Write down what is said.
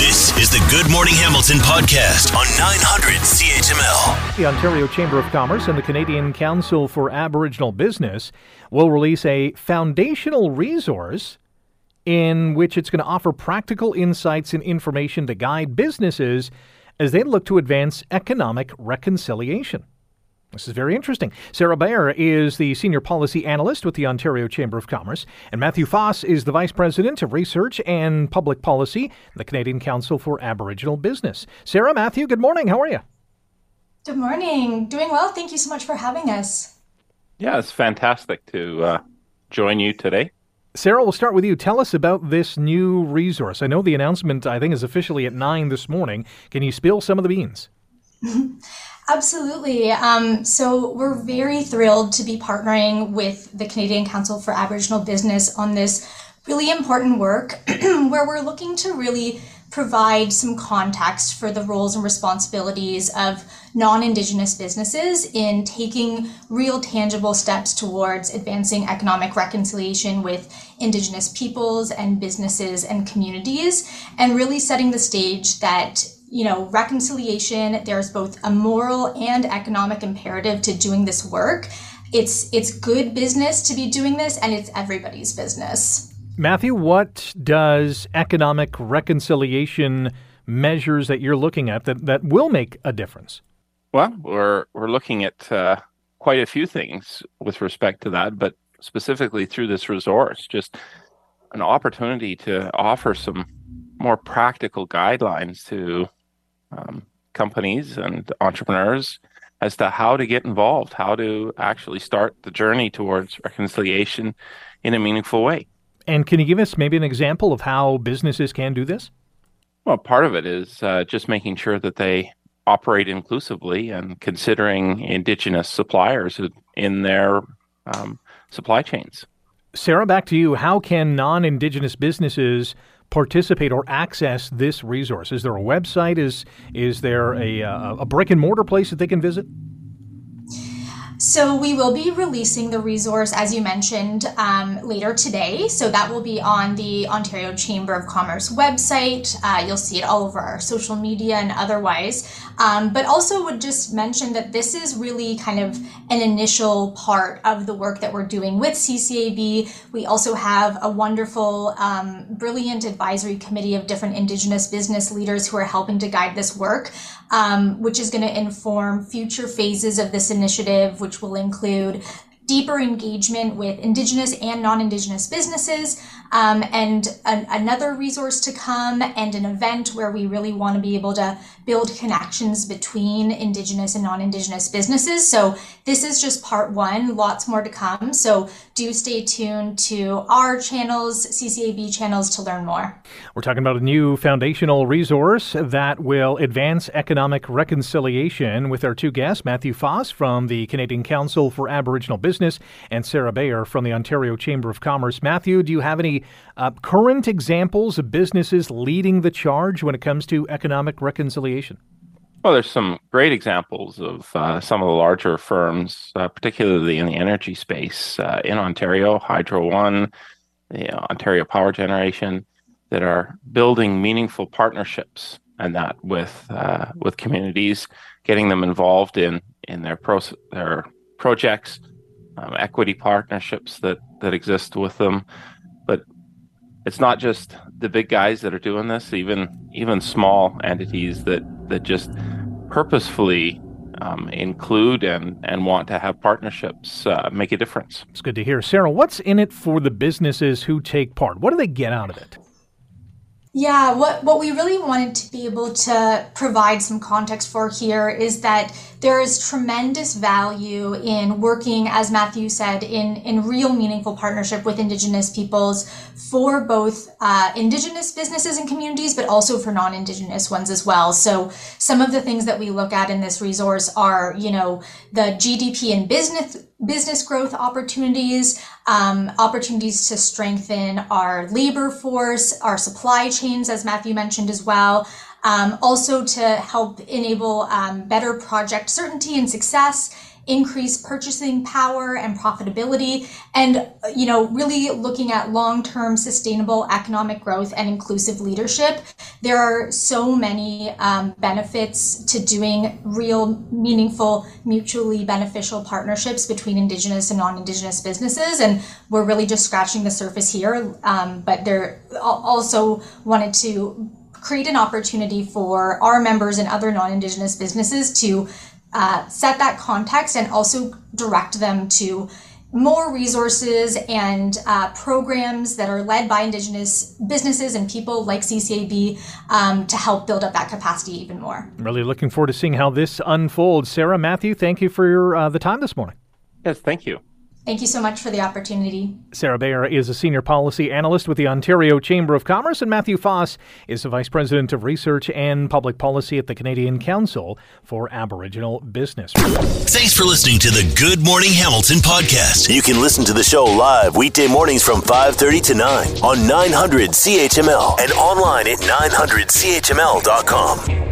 This is the Good Morning Hamilton podcast on 900 CHML. The Ontario Chamber of Commerce and the Canadian Council for Aboriginal Business will release a foundational resource in which it's going to offer practical insights and information to guide businesses as they look to advance economic reconciliation. This is very interesting. Sara Beyer is the Senior Policy Analyst with the Ontario Chamber of Commerce, and Matthew Foss is the Vice President of Research and Public Policy, the Canadian Council for Aboriginal Business. Sara, Matthew, good morning. How are you? Good morning. Doing well. Thank you so much for having us. Yeah, it's fantastic to uh, join you today. Sara, we'll start with you. Tell us about this new resource. I know the announcement, I think, is officially at 9 this morning. Can you spill some of the beans? Absolutely. Um, so we're very thrilled to be partnering with the Canadian Council for Aboriginal Business on this really important work where we're looking to really provide some context for the roles and responsibilities of non Indigenous businesses in taking real tangible steps towards advancing economic reconciliation with Indigenous peoples and businesses and communities, and really setting the stage that you know, reconciliation, there's both a moral and economic imperative to doing this work. It's it's good business to be doing this and it's everybody's business. Matthew, what does economic reconciliation measures that you're looking at that, that will make a difference? Well, we're we're looking at uh, quite a few things with respect to that, but specifically through this resource, just an opportunity to offer some more practical guidelines to um, companies and entrepreneurs as to how to get involved, how to actually start the journey towards reconciliation in a meaningful way. And can you give us maybe an example of how businesses can do this? Well, part of it is uh, just making sure that they operate inclusively and considering indigenous suppliers in their um, supply chains. Sara, back to you. How can non Indigenous businesses participate or access this resource? Is there a website? Is is there a, uh, a brick and mortar place that they can visit? So we will be releasing the resource, as you mentioned, um, later today. So that will be on the Ontario Chamber of Commerce website. Uh, you'll see it all over our social media and otherwise. Um, but also would just mention that this is really kind of an initial part of the work that we're doing with CCAB. We also have a wonderful, um, brilliant advisory committee of different Indigenous business leaders who are helping to guide this work, um, which is going to inform future phases of this initiative, which will include deeper engagement with Indigenous and non Indigenous businesses, um, and an, another resource to come, and an event where we really want to be able to build connections between Indigenous and non Indigenous businesses. So, this is just part one, lots more to come. So, do stay tuned to our channels, CCAB channels, to learn more. We're talking about a new foundational resource that will advance economic reconciliation with our two guests, Matthew Foss from the Canadian Council for Aboriginal Business and Sara Beyer from the Ontario Chamber of Commerce. Matthew, do you have any uh, current examples of businesses leading the charge when it comes to economic reconciliation? Well, there's some great examples of uh, some of the larger firms, uh, particularly in the energy space uh, in Ontario, Hydro One, the Ontario Power Generation, that are building meaningful partnerships and that with uh, with communities, getting them involved in in their pro- their projects, um, equity partnerships that that exist with them, but it's not just the big guys that are doing this even even small entities that that just purposefully um, include and and want to have partnerships uh, make a difference. It's good to hear. Sara what's in it for the businesses who take part? What do they get out of it? Yeah, what, what we really wanted to be able to provide some context for here is that there is tremendous value in working, as Matthew said, in, in real meaningful partnership with Indigenous peoples for both uh, Indigenous businesses and communities, but also for non Indigenous ones as well. So, some of the things that we look at in this resource are, you know, the GDP and business business growth opportunities, um, opportunities to strengthen our labor force, our supply chains, as Matthew mentioned as well. Um, also to help enable um, better project certainty and success increase purchasing power and profitability, and you know, really looking at long-term sustainable economic growth and inclusive leadership. There are so many um, benefits to doing real, meaningful, mutually beneficial partnerships between Indigenous and non-Indigenous businesses, and we're really just scratching the surface here. Um, but they're also wanted to create an opportunity for our members and other non-indigenous businesses to uh, set that context and also direct them to more resources and uh, programs that are led by indigenous businesses and people like ccab um, to help build up that capacity even more. I'm really looking forward to seeing how this unfolds. Sara matthew thank you for your uh, the time this morning. Yes thank you Thank you so much for the opportunity. Sara Beyer is a senior policy analyst with the Ontario Chamber of Commerce, and Matthew Foss is the vice president of research and public policy at the Canadian Council for Aboriginal Business. Thanks for listening to the Good Morning Hamilton podcast. You can listen to the show live weekday mornings from 5:30 to 9 on 900 CHML and online at 900CHML.com.